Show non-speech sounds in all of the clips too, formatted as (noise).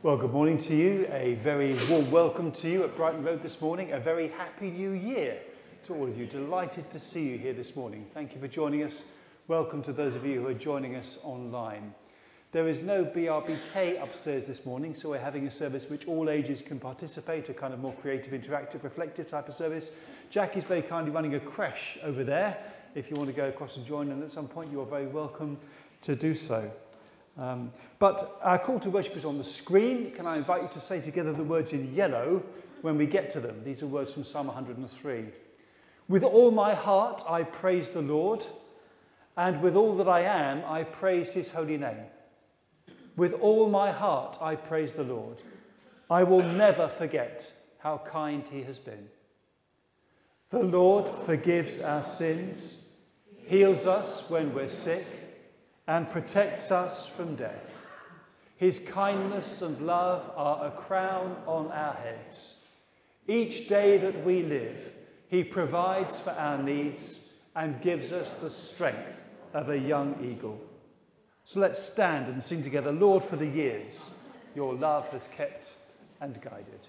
Well, good morning to you. A very warm welcome to you at Brighton Road this morning. A very happy new year to all of you. Delighted to see you here this morning. Thank you for joining us. Welcome to those of you who are joining us online. There is no BRBK upstairs this morning, so we're having a service which all ages can participate, a kind of more creative, interactive, reflective type of service. Jackie's very kindly running a creche over there. If you want to go across and join in at some point, you are very welcome to do so. Um, but our call to worship is on the screen. Can I invite you to say together the words in yellow when we get to them? These are words from Psalm 103. With all my heart I praise the Lord, and with all that I am I praise his holy name. With all my heart I praise the Lord. I will never forget how kind he has been. The Lord forgives our sins, heals us when we're sick and protects us from death. His kindness and love are a crown on our heads. Each day that we live, He provides for our needs and gives us the strength of a young eagle. So let's stand and sing together, Lord, for the years your love has kept and guided.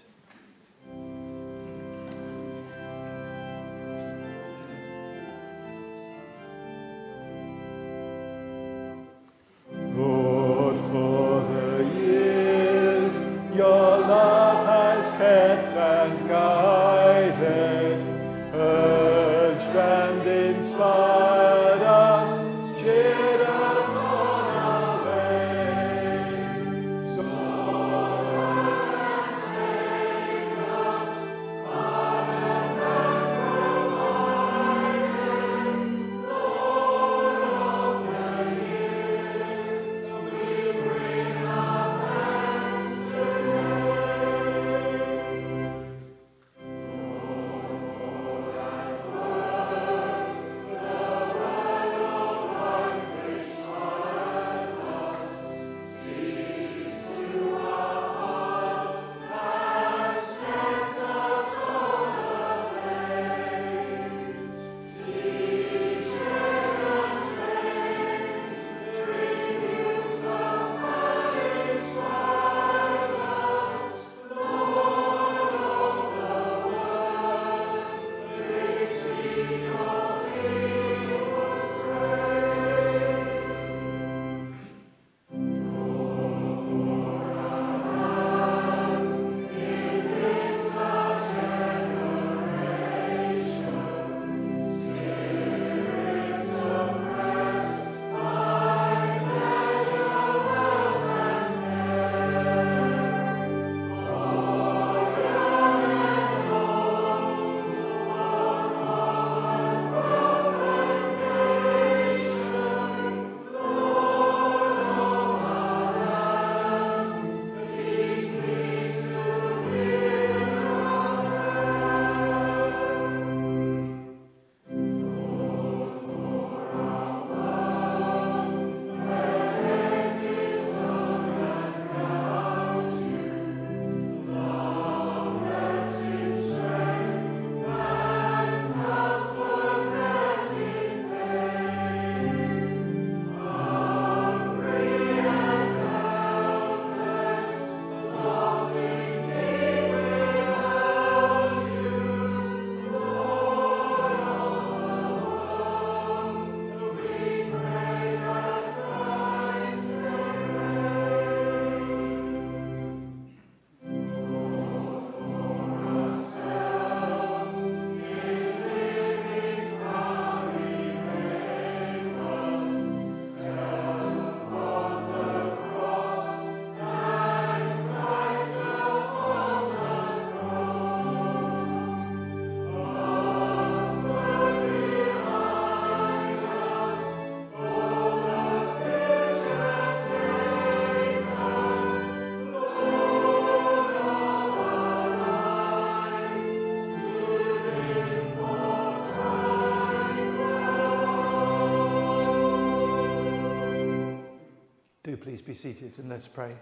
Please be seated and let's pray.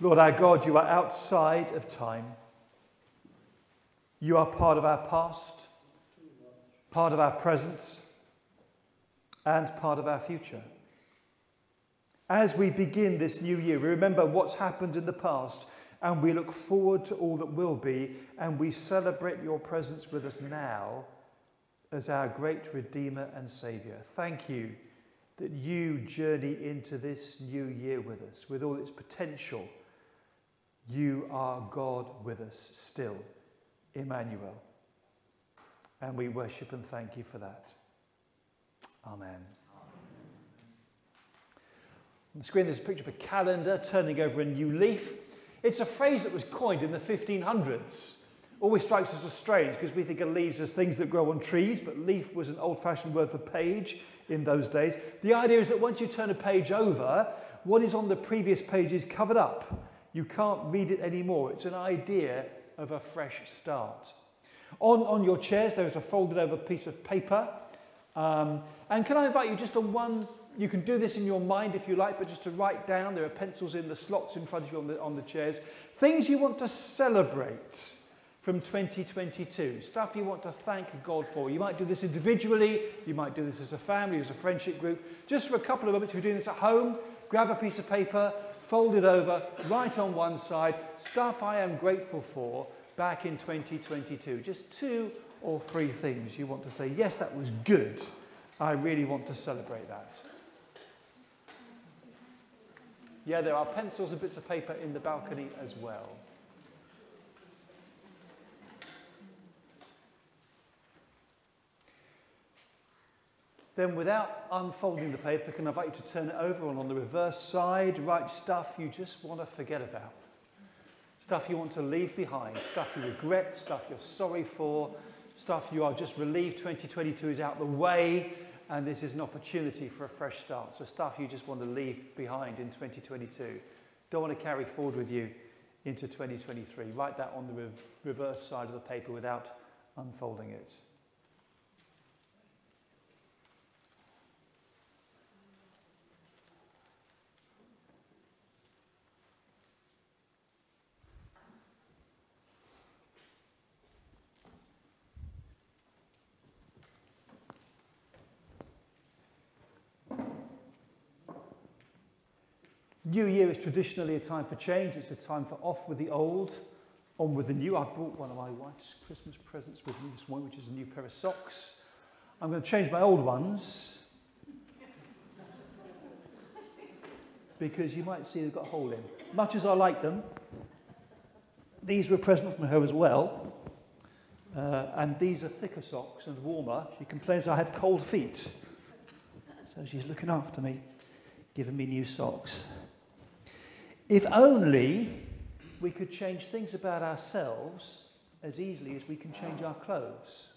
Lord our God, you are outside of time. You are part of our past, part of our present, and part of our future. As we begin this new year, we remember what's happened in the past and we look forward to all that will be and we celebrate your presence with us now as our great Redeemer and Saviour. Thank you that you journey into this new year with us, with all its potential. You are God with us still, Emmanuel. And we worship and thank you for that. Amen. On the screen, there's a picture of a calendar turning over a new leaf. It's a phrase that was coined in the 1500s always strikes us as strange because we think of leaves as things that grow on trees, but leaf was an old fashioned word for page in those days. The idea is that once you turn a page over, what is on the previous page is covered up. You can't read it anymore. It's an idea of a fresh start. On, on your chairs, there is a folded over piece of paper. Um, and can I invite you just on one? You can do this in your mind if you like, but just to write down. There are pencils in the slots in front of you on the, on the chairs. Things you want to celebrate from 2022. Stuff you want to thank God for. You might do this individually, you might do this as a family, as a friendship group. Just for a couple of moments, if you're doing this at home, grab a piece of paper, fold it over, write on one side, stuff I am grateful for back in 2022. Just two or three things you want to say, yes, that was good. I really want to celebrate that. Yeah, there are pencils and bits of paper in the balcony as well. Then, without unfolding the paper, can I invite you to turn it over and on the reverse side, write stuff you just want to forget about. Stuff you want to leave behind, stuff you regret, stuff you're sorry for, stuff you are just relieved 2022 is out the way and this is an opportunity for a fresh start. So, stuff you just want to leave behind in 2022. Don't want to carry forward with you into 2023. Write that on the re- reverse side of the paper without unfolding it. New Year is traditionally a time for change. It's a time for off with the old, on with the new. I brought one of my wife's Christmas presents with me this morning, which is a new pair of socks. I'm going to change my old ones because you might see they've got a hole in. Much as I like them, these were a present from her as well. Uh, and these are thicker socks and warmer. She complains I have cold feet. So she's looking after me, giving me new socks. If only we could change things about ourselves as easily as we can change our clothes.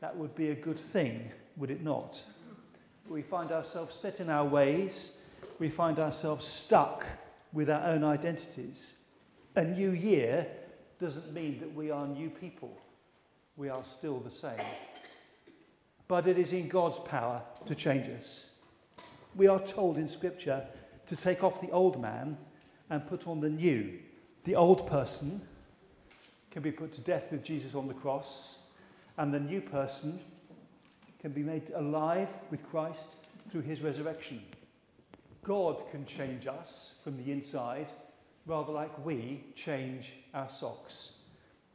That would be a good thing, would it not? We find ourselves set in our ways, we find ourselves stuck with our own identities. A new year doesn't mean that we are new people, we are still the same. But it is in God's power to change us. We are told in Scripture to take off the old man and put on the new. The old person can be put to death with Jesus on the cross, and the new person can be made alive with Christ through his resurrection. God can change us from the inside, rather like we change our socks.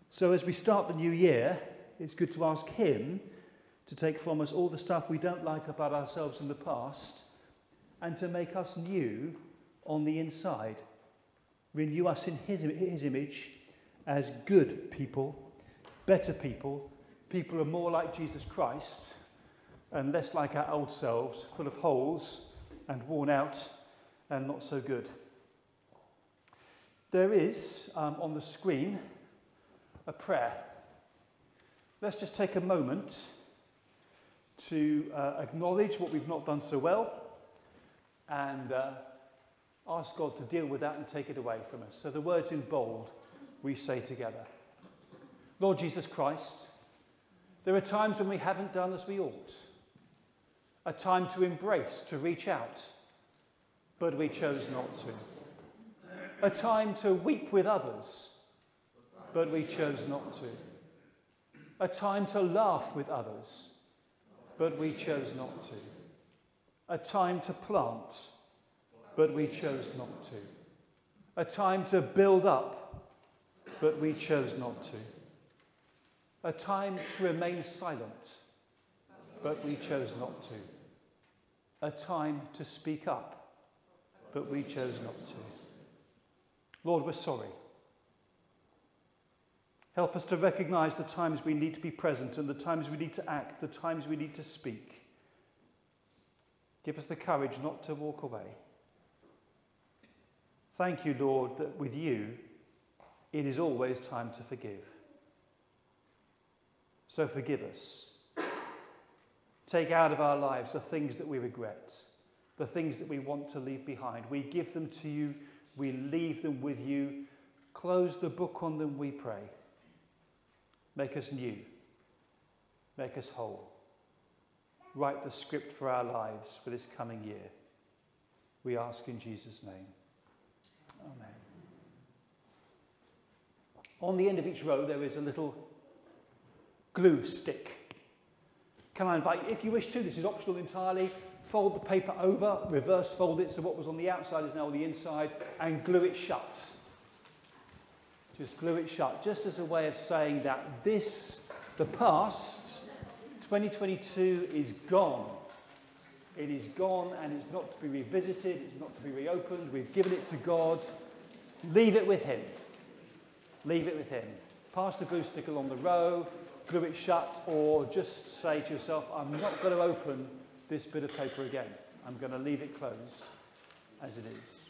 So as we start the new year, it's good to ask Him to take from us all the stuff we don't like about ourselves in the past and to make us new on the inside renew us in his, his image as good people, better people, people who are more like Jesus Christ and less like our old selves, full of holes and worn out and not so good. There is um, on the screen a prayer. Let's just take a moment to uh, acknowledge what we've not done so well and uh, ask God to deal with that and take it away from us. So the words in bold we say together Lord Jesus Christ, there are times when we haven't done as we ought. A time to embrace, to reach out, but we chose not to. A time to weep with others, but we chose not to. A time to laugh with others, but we chose not to. A time to plant, but we chose not to. A time to build up, but we chose not to. A time to remain silent, but we chose not to. A time to speak up, but we chose not to. Lord, we're sorry. Help us to recognize the times we need to be present and the times we need to act, the times we need to speak. Give us the courage not to walk away. Thank you, Lord, that with you it is always time to forgive. So forgive us. Take out of our lives the things that we regret, the things that we want to leave behind. We give them to you, we leave them with you. Close the book on them, we pray. Make us new. Make us whole. Write the script for our lives for this coming year. We ask in Jesus' name. Amen. On the end of each row, there is a little glue stick. Can I invite you, if you wish to, this is optional entirely, fold the paper over, reverse fold it so what was on the outside is now on the inside, and glue it shut. Just glue it shut, just as a way of saying that this, the past, 2022 is gone. It is gone and it's not to be revisited, it's not to be reopened. We've given it to God. Leave it with Him. Leave it with Him. Pass the glue stick along the row, glue it shut, or just say to yourself, I'm not going to open this bit of paper again. I'm going to leave it closed as it is.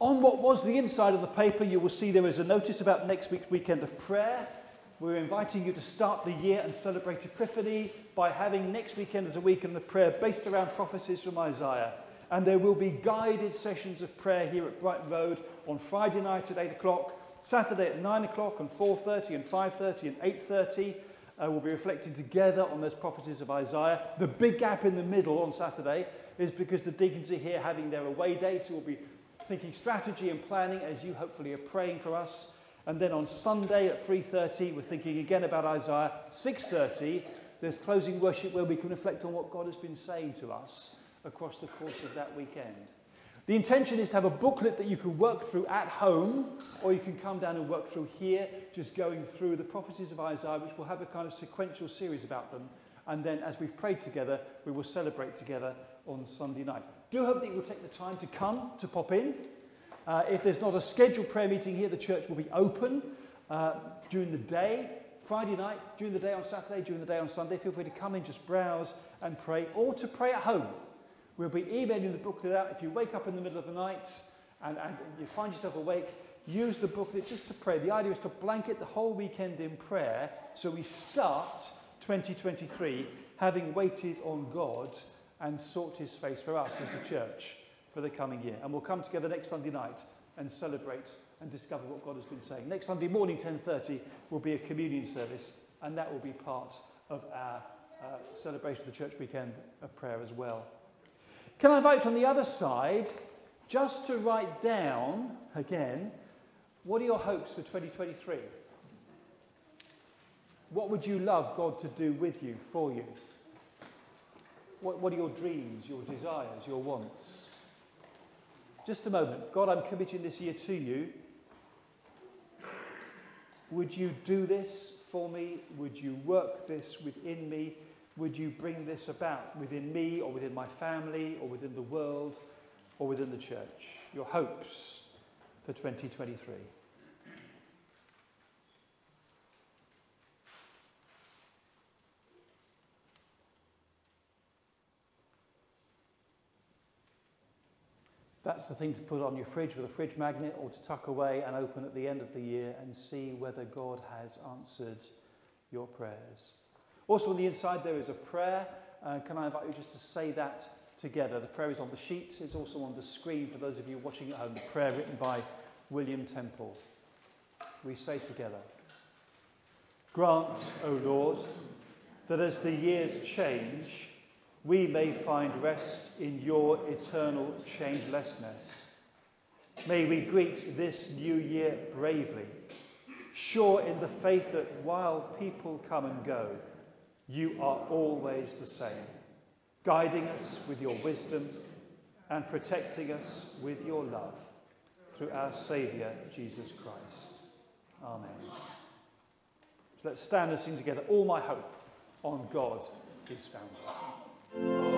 On what was the inside of the paper, you will see there is a notice about next week's weekend of prayer. We're inviting you to start the year and celebrate Epiphany by having next weekend as a weekend of prayer based around prophecies from Isaiah. And there will be guided sessions of prayer here at Brighton Road on Friday night at 8 o'clock, Saturday at 9 o'clock and 4.30 and 5.30 and 8.30. Uh, we'll be reflecting together on those prophecies of Isaiah. The big gap in the middle on Saturday is because the deacons are here having their away day, so we'll be thinking strategy and planning as you hopefully are praying for us. And then on Sunday at 3:30, we're thinking again about Isaiah. 6:30, there's closing worship where we can reflect on what God has been saying to us across the course of that weekend. The intention is to have a booklet that you can work through at home, or you can come down and work through here, just going through the prophecies of Isaiah, which will have a kind of sequential series about them. And then, as we've prayed together, we will celebrate together on Sunday night. Do hope that you will take the time to come to pop in. Uh, if there's not a scheduled prayer meeting here, the church will be open uh, during the day, Friday night, during the day on Saturday, during the day on Sunday. Feel free to come in, just browse and pray, or to pray at home. We'll be emailing the booklet out. If you wake up in the middle of the night and, and you find yourself awake, use the booklet just to pray. The idea is to blanket the whole weekend in prayer so we start 2023 having waited on God and sought his face for us as a church for the coming year. And we'll come together next Sunday night and celebrate and discover what God has been saying. Next Sunday morning, 10:30, will be a communion service, and that will be part of our uh, celebration of the church weekend of prayer as well. Can I invite on the other side just to write down again what are your hopes for 2023? What would you love God to do with you, for you? What, what are your dreams, your desires, your wants? Just a moment. God, I'm committing this year to you. Would you do this for me? Would you work this within me? Would you bring this about within me or within my family or within the world or within the church? Your hopes for 2023. That's the thing to put on your fridge with a fridge magnet or to tuck away and open at the end of the year and see whether God has answered your prayers. Also, on the inside, there is a prayer. Uh, can I invite you just to say that together? The prayer is on the sheet, it's also on the screen for those of you watching at home. The prayer written by William Temple. We say together Grant, O Lord, that as the years change, we may find rest in your eternal changelessness. May we greet this new year bravely, sure in the faith that while people come and go, you are always the same. guiding us with your wisdom and protecting us with your love through our Saviour, Jesus Christ. Amen. So let's stand and sing together. All my hope on God is founded. Please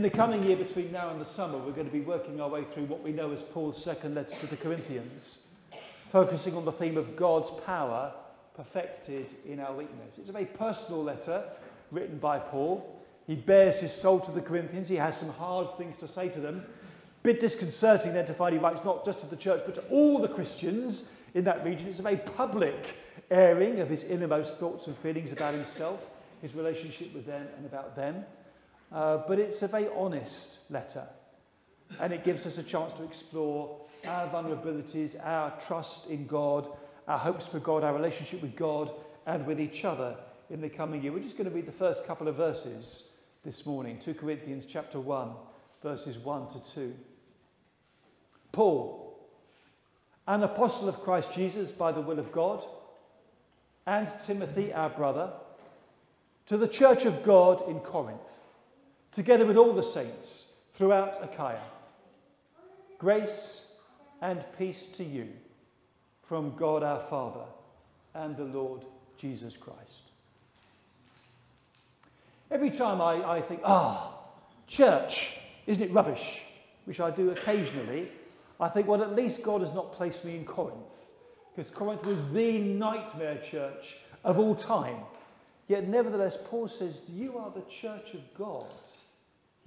In the coming year between now and the summer, we're going to be working our way through what we know as Paul's second letter to the Corinthians, focusing on the theme of God's power perfected in our weakness. It's a very personal letter written by Paul. He bares his soul to the Corinthians. He has some hard things to say to them. A Bit disconcerting then to find he writes not just to the church but to all the Christians in that region. It's a very public airing of his innermost thoughts and feelings about himself, his relationship with them, and about them. Uh, but it's a very honest letter, and it gives us a chance to explore our vulnerabilities, our trust in God, our hopes for God, our relationship with God and with each other in the coming year. We're just going to read the first couple of verses this morning 2 Corinthians chapter 1, verses 1 to 2. Paul, an apostle of Christ Jesus by the will of God and Timothy, our brother, to the church of God in Corinth, together with all the saints throughout Achaia. Grace and peace to you from God our Father and the Lord Jesus Christ. Every time I, I think, ah, oh, church, isn't it rubbish? Which I do occasionally, I think, well, at least God has not placed me in Corinth because Corinth was the nightmare church of all time. Yet, nevertheless, Paul says, You are the church of God.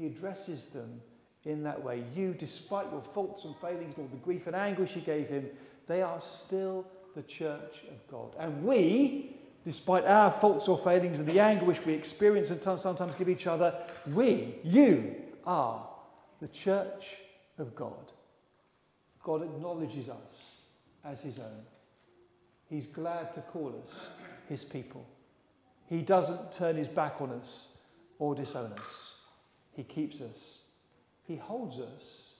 He addresses them in that way. You, despite your faults and failings, all the grief and anguish he gave him, they are still the church of God. And we, despite our faults or failings and the anguish we experience and sometimes give each other, we, you, are the church of God. God acknowledges us as his own. He's glad to call us his people. He doesn't turn his back on us or disown us. He keeps us. He holds us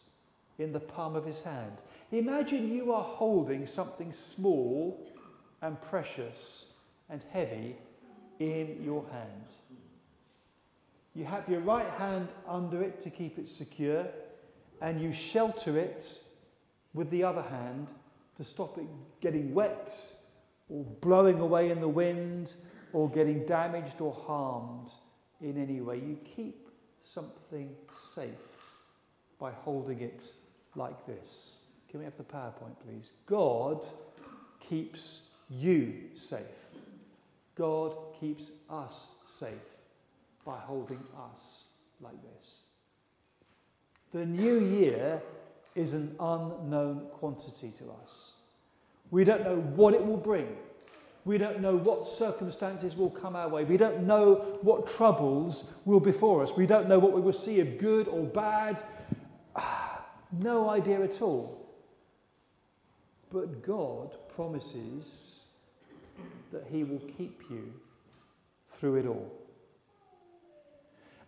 in the palm of his hand. Imagine you are holding something small and precious and heavy in your hand. You have your right hand under it to keep it secure, and you shelter it with the other hand to stop it getting wet or blowing away in the wind or getting damaged or harmed in any way. You keep something safe by holding it like this. Can we have the PowerPoint, please? God keeps you safe. God keeps us safe by holding us like this. The new year is an unknown quantity to us. We don't know what it will bring. We don't know what circumstances will come our way. We don't know what troubles will before us. We don't know what we will see of good or bad. (sighs) No idea at all. But God promises that He will keep you through it all.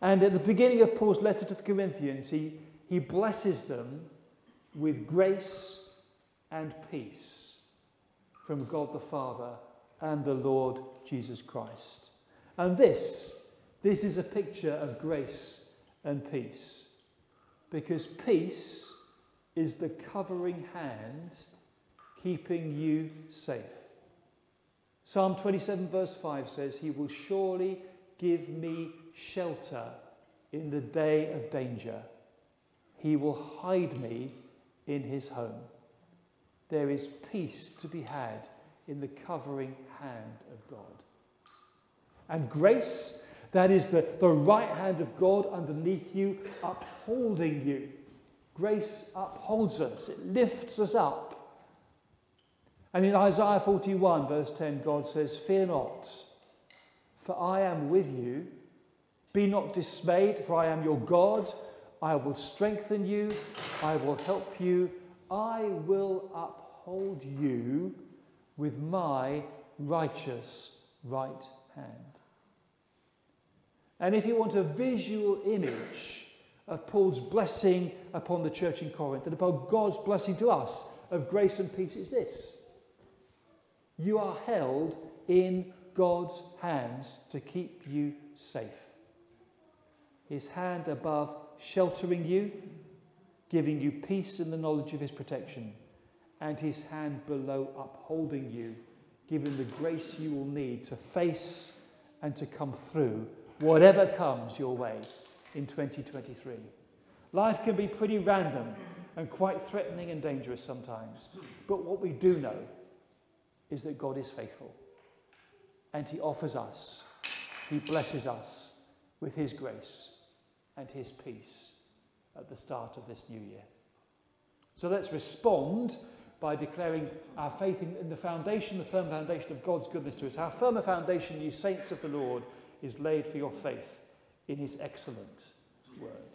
And at the beginning of Paul's letter to the Corinthians, he, he blesses them with grace and peace from God the Father and the Lord Jesus Christ. And this, this is a picture of grace and peace. Because peace is the covering hand keeping you safe. Psalm 27, verse 5 says, He will surely give me shelter in the day of danger. He will hide me in his home. There is peace to be had in the covering hand of God. And grace, that is the, the right hand of God underneath you, upholding you. Grace upholds us, it lifts us up. And in Isaiah 41, verse 10, God says, Fear not, for I am with you. Be not dismayed, for I am your God. I will strengthen you. I will help you. I will uphold you with my righteous right hand. And if you want a visual image of Paul's blessing upon the church in Corinth and upon God's blessing to us of grace and peace, it's this. You are held in God's hands to keep you safe. His hand above sheltering you, giving you peace in the knowledge of his protection and his hand below upholding you, giving the grace you will need to face and to come through whatever comes your way in 2023. Life can be pretty random and quite threatening and dangerous sometimes, but what we do know is that God is faithful and he offers us, he blesses us with his grace and his peace at the start of this new year. So let's respond by declaring our faith in, in, the foundation, the firm foundation of God's goodness to us. How firm a foundation, ye saints of the Lord, is laid for your faith in his excellent word.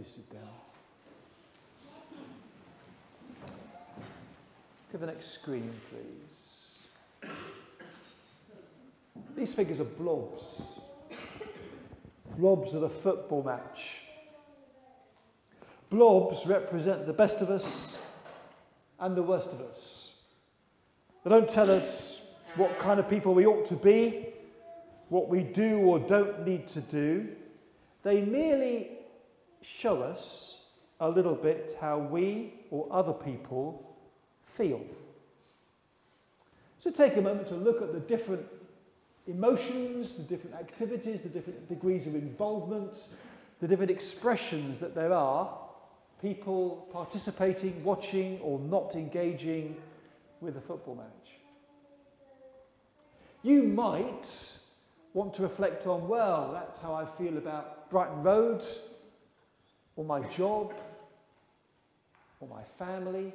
Please sit down. Go to the next screen, please. These figures are blobs. Blobs of a football match. Blobs represent the best of us and the worst of us. They don't tell us what kind of people we ought to be, what we do or don't need to do. They merely show us a little bit how we or other people feel. So take a moment to look at the different emotions, the different activities, the different degrees of involvement, the different expressions that there are people participating, watching, or not engaging with a football match. You might want to reflect on, well, that's how I feel about Brighton Road, or my job, or my family,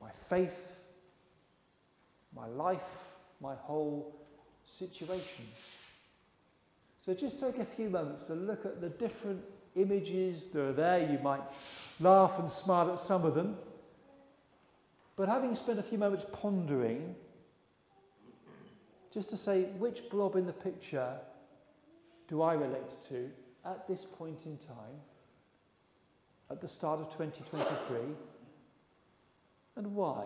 my faith, my life, my whole situation. So just take a few moments to look at the different images that are there. You might laugh and smile at some of them. But having spent a few moments pondering, just to say which blob in the picture do I relate to at this point in time, at the start of 2023, and why?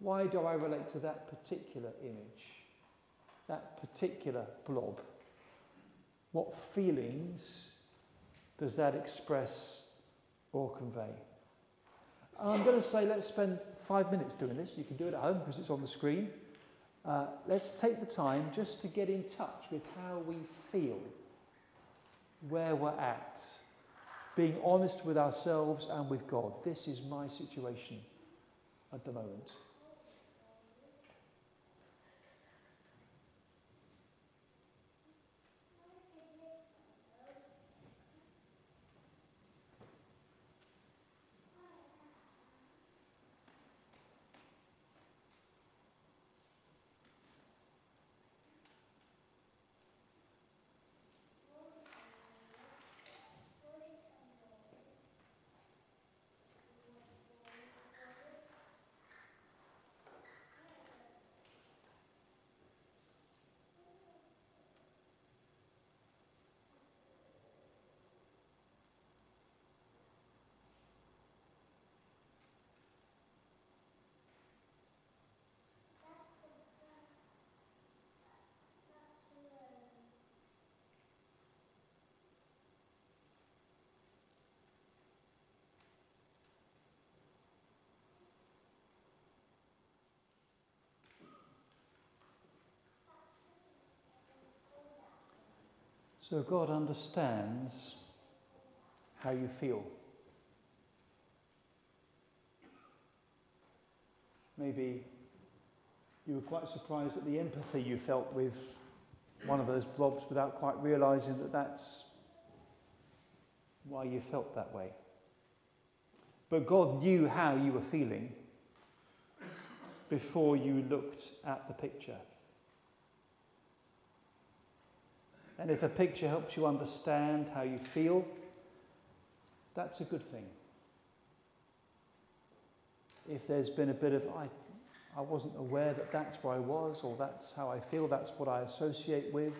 Why do I relate to that particular image, that particular blob? What feelings does that express or convey? I'm going to say let's spend five minutes doing this. You can do it at home because it's on the screen. Uh, let's take the time just to get in touch with how we feel, where we're at, being honest with ourselves and with God. This is my situation at the moment. So God understands how you feel. Maybe you were quite surprised at the empathy you felt with one of those blobs without quite realizing that that's why you felt that way. But God knew how you were feeling before you looked at the picture. And if a picture helps you understand how you feel, that's a good thing. If there's been a bit of, I, I wasn't aware that that's where I was, or that's how I feel, that's what I associate with,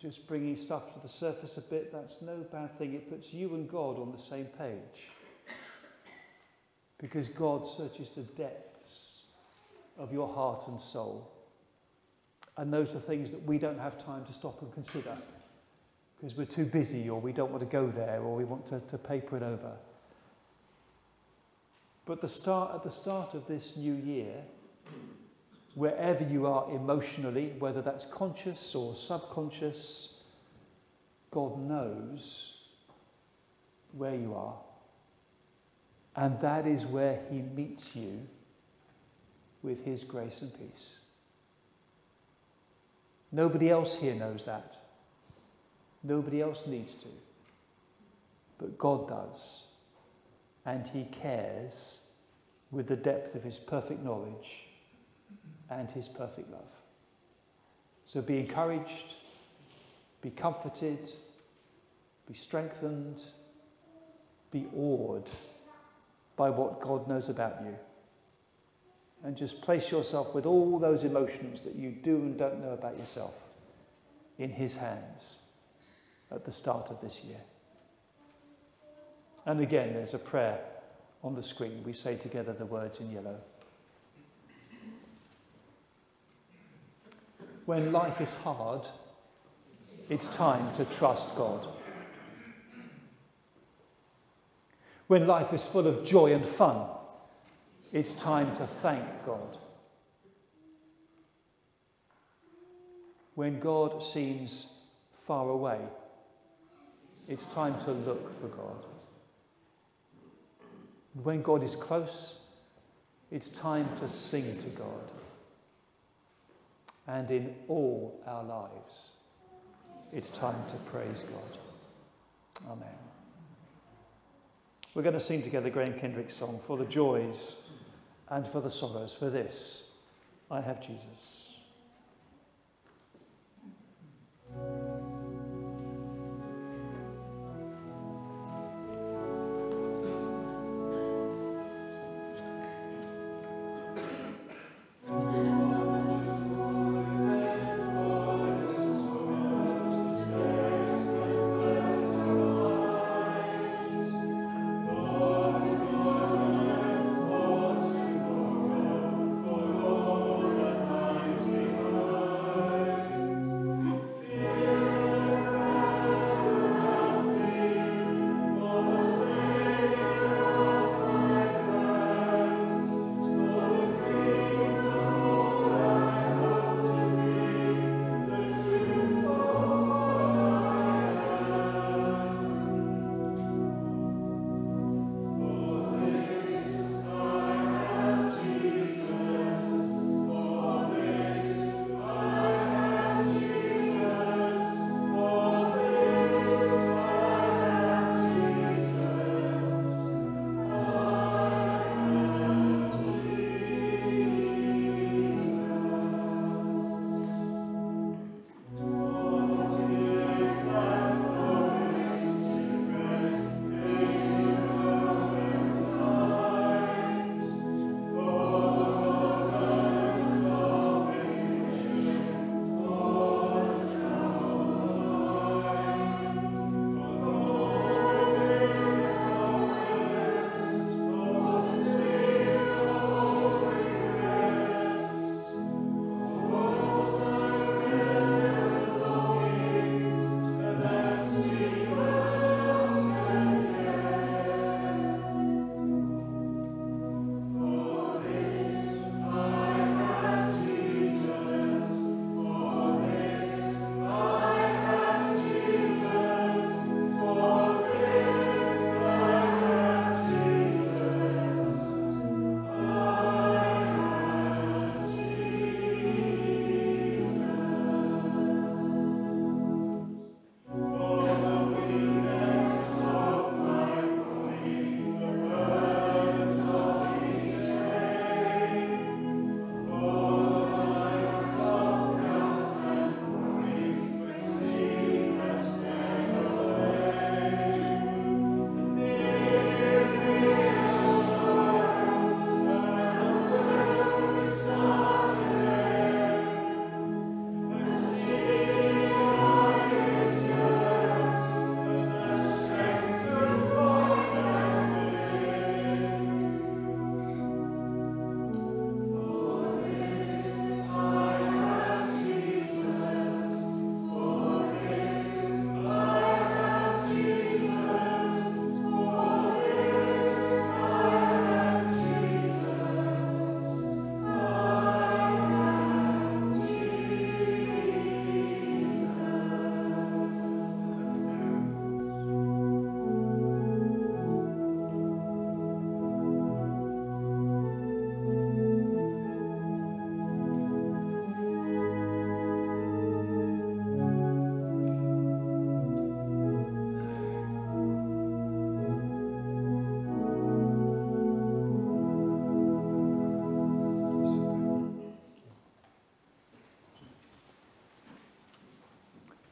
just bringing stuff to the surface a bit, that's no bad thing. It puts you and God on the same page. Because God searches the depths of your heart and soul. And those are things that we don't have time to stop and consider because we're too busy or we don't want to go there or we want to, to paper it over. But the start, at the start of this new year, wherever you are emotionally, whether that's conscious or subconscious, God knows where you are. And that is where He meets you with His grace and peace. Nobody else here knows that. Nobody else needs to. But God does. And He cares with the depth of His perfect knowledge and His perfect love. So be encouraged, be comforted, be strengthened, be awed by what God knows about you. And just place yourself with all those emotions that you do and don't know about yourself in His hands at the start of this year. And again, there's a prayer on the screen. We say together the words in yellow. When life is hard, it's time to trust God. When life is full of joy and fun, it's time to thank God. When God seems far away, it's time to look for God. When God is close, it's time to sing to God. And in all our lives, it's time to praise God. Amen. We're going to sing together Graham Kendrick's song for the joys and for the sorrows. For this, I have Jesus.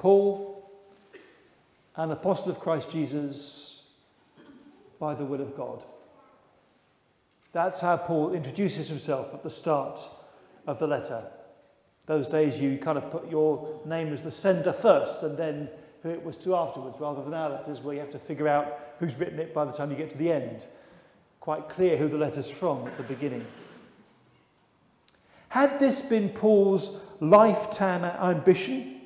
Paul an apostle of Christ Jesus by the will of God. That's how Paul introduces himself at the start of the letter. Those days you kind of put your name as the sender first and then who it was to afterwards, rather than our letters where you have to figure out who's written it by the time you get to the end. Quite clear who the letter's from at the beginning. Had this been Paul's lifetime ambition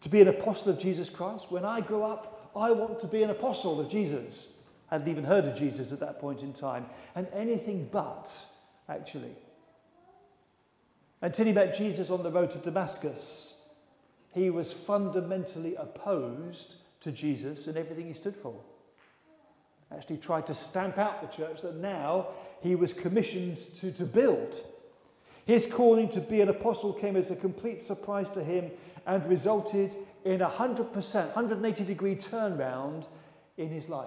to be an apostle of Jesus Christ? When I grow up, I want to be an apostle of Jesus. I hadn't even heard of Jesus at that point in time. And anything but, actually. Until he met Jesus on the road to Damascus, he was fundamentally opposed to Jesus and everything he stood for. Actually, tried to stamp out the church that now he was commissioned to, to build. His calling to be an apostle came as a complete surprise to him and resulted in a 100%, 180 degree turnaround in his life.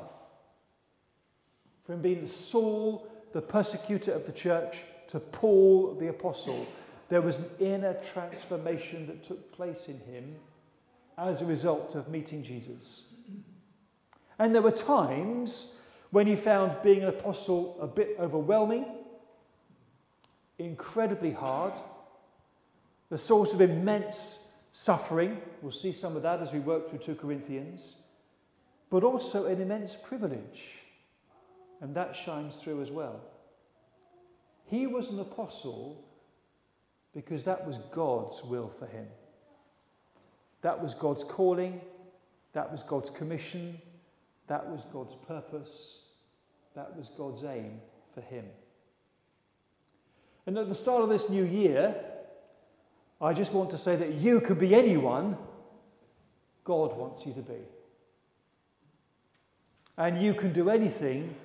From being Saul, the persecutor of the church, to Paul, the apostle, there was an inner transformation that took place in him as a result of meeting Jesus. And there were times when he found being an apostle a bit overwhelming, incredibly hard, the source of immense suffering. We'll see some of that as we work through 2 Corinthians, but also an immense privilege. And that shines through as well. He was an apostle because that was God's will for him. That was God's calling, that was God's commission, that was God's purpose, that was God's aim for him. And at the start of this new year, I just want to say that you can be anyone God wants you to be. And you can do anything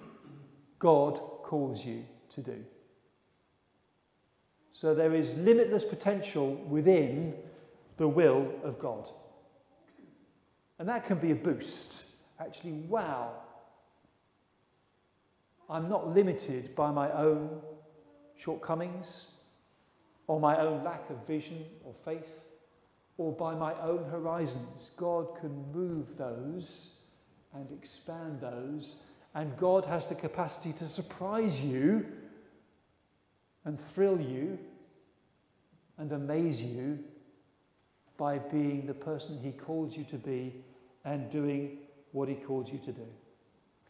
God calls you to do. So there is limitless potential within the will of God. And that can be a boost. Actually, wow, I'm not limited by my own shortcomings, or my own lack of vision or faith, or by my own horizons. God can move those and expand those, and God has the capacity to surprise you and thrill you and amaze you by being the person He calls you to be and doing what He calls you to do.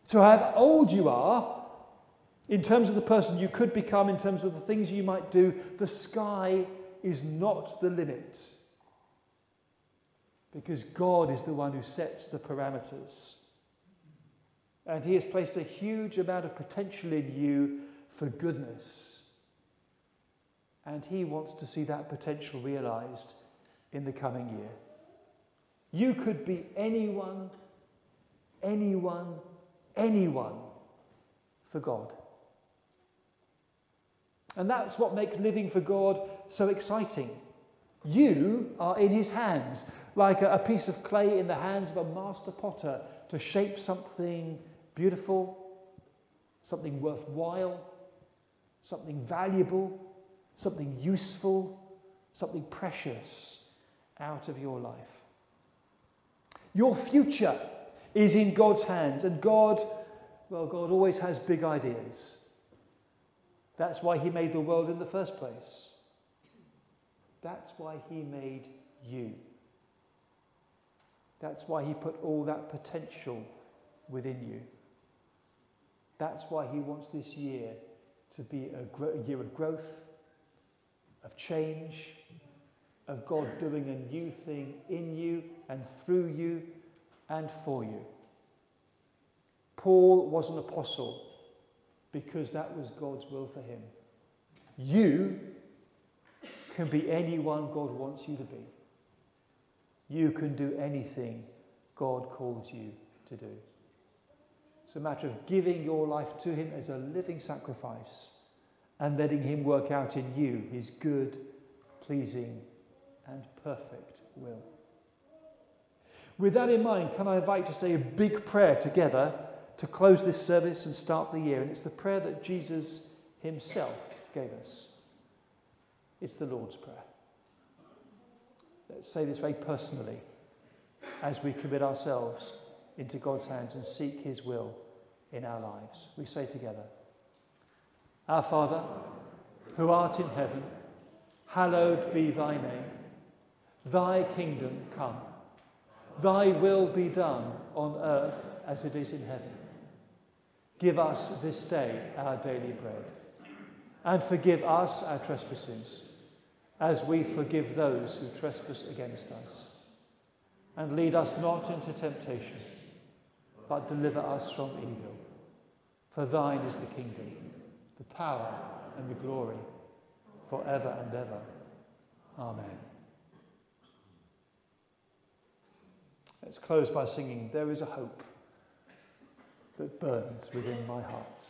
So, however old you are, in terms of the person you could become, in terms of the things you might do, the sky is not the limit. Because God is the one who sets the parameters. And He has placed a huge amount of potential in you for goodness. And he wants to see that potential realized in the coming year. You could be anyone, anyone, anyone for God. And that's what makes living for God so exciting. You are in his hands, like a, piece of clay in the hands of a master potter to shape something beautiful, something worthwhile, something valuable, something useful, something precious out of your life. Your future is in God's hands, and God, well, God always has big ideas. That's why He made the world in the first place. That's why He made you. That's why He put all that potential within you. That's why He wants this year to be a, year of growth of change, of God doing a new thing in you and through you and for you. Paul was an apostle because that was God's will for him. You can be anyone God wants you to be. You can do anything God calls you to do. It's a matter of giving your life to Him as a living sacrifice and letting Him work out in you His good, pleasing, and perfect will. With that in mind, can I invite you to say a big prayer together to close this service and start the year? And it's the prayer that Jesus Himself gave us. It's the Lord's Prayer. Let's say this very personally. as we commit ourselves into God's hands and seek His will in our lives. We say together, Our Father, who art in heaven, hallowed be thy name. Thy kingdom come. Thy will be done on earth as it is in heaven. Give us this day our daily bread, and forgive us our trespasses, as we forgive those who trespass against us. And lead us not into temptation, but deliver us from evil. For thine is the kingdom, the power, and the glory, forever and ever. Amen. Let's close by singing, There is a hope that burns within my heart.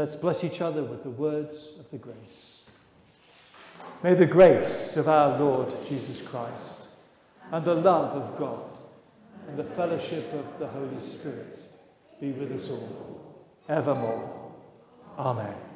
Let's bless each other with the words of the grace. May the grace of our Lord Jesus Christ and the love of God and the fellowship of the Holy Spirit be with us all evermore. Amen.